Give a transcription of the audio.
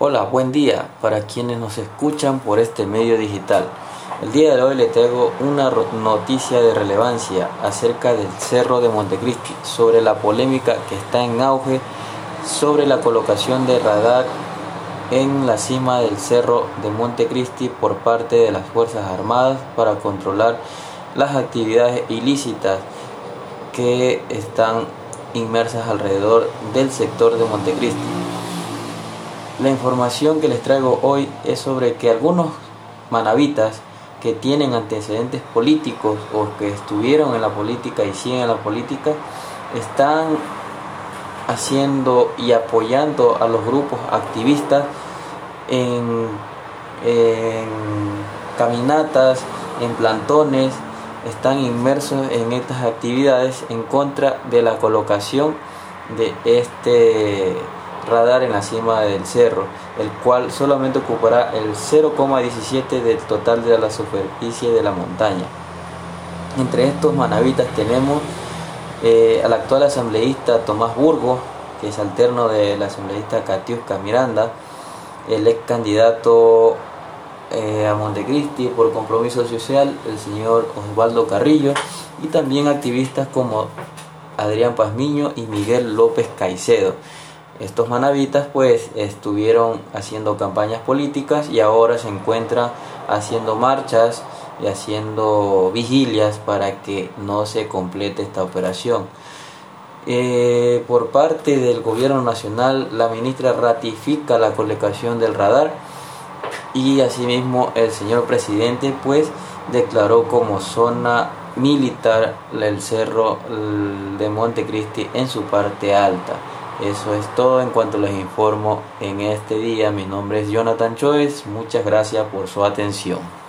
Hola, buen día para quienes nos escuchan por este medio digital. El día de hoy le traigo una noticia de relevancia acerca del Cerro de Montecristi, sobre la polémica que está en auge sobre la colocación de radar en la cima del Cerro de Montecristi por parte de las Fuerzas Armadas para controlar las actividades ilícitas que están inmersas alrededor del sector de Montecristi. La información que les traigo hoy es sobre que algunos manavitas que tienen antecedentes políticos o que estuvieron en la política y siguen en la política están haciendo y apoyando a los grupos activistas en, en caminatas, en plantones, están inmersos en estas actividades en contra de la colocación de este radar en la cima del cerro, el cual solamente ocupará el 0,17 del total de la superficie de la montaña. Entre estos manavitas tenemos eh, al actual asambleísta Tomás Burgo, que es alterno del asambleísta Catiusca Miranda, el ex candidato eh, a Montecristi por compromiso social, el señor Osvaldo Carrillo, y también activistas como Adrián Pazmiño y Miguel López Caicedo. Estos manavitas pues estuvieron haciendo campañas políticas y ahora se encuentran haciendo marchas y haciendo vigilias para que no se complete esta operación. Eh, por parte del gobierno nacional, la ministra ratifica la colocación del radar y asimismo el señor presidente pues declaró como zona militar el cerro de Montecristi en su parte alta. Eso es todo en cuanto les informo en este día. Mi nombre es Jonathan Choice. Muchas gracias por su atención.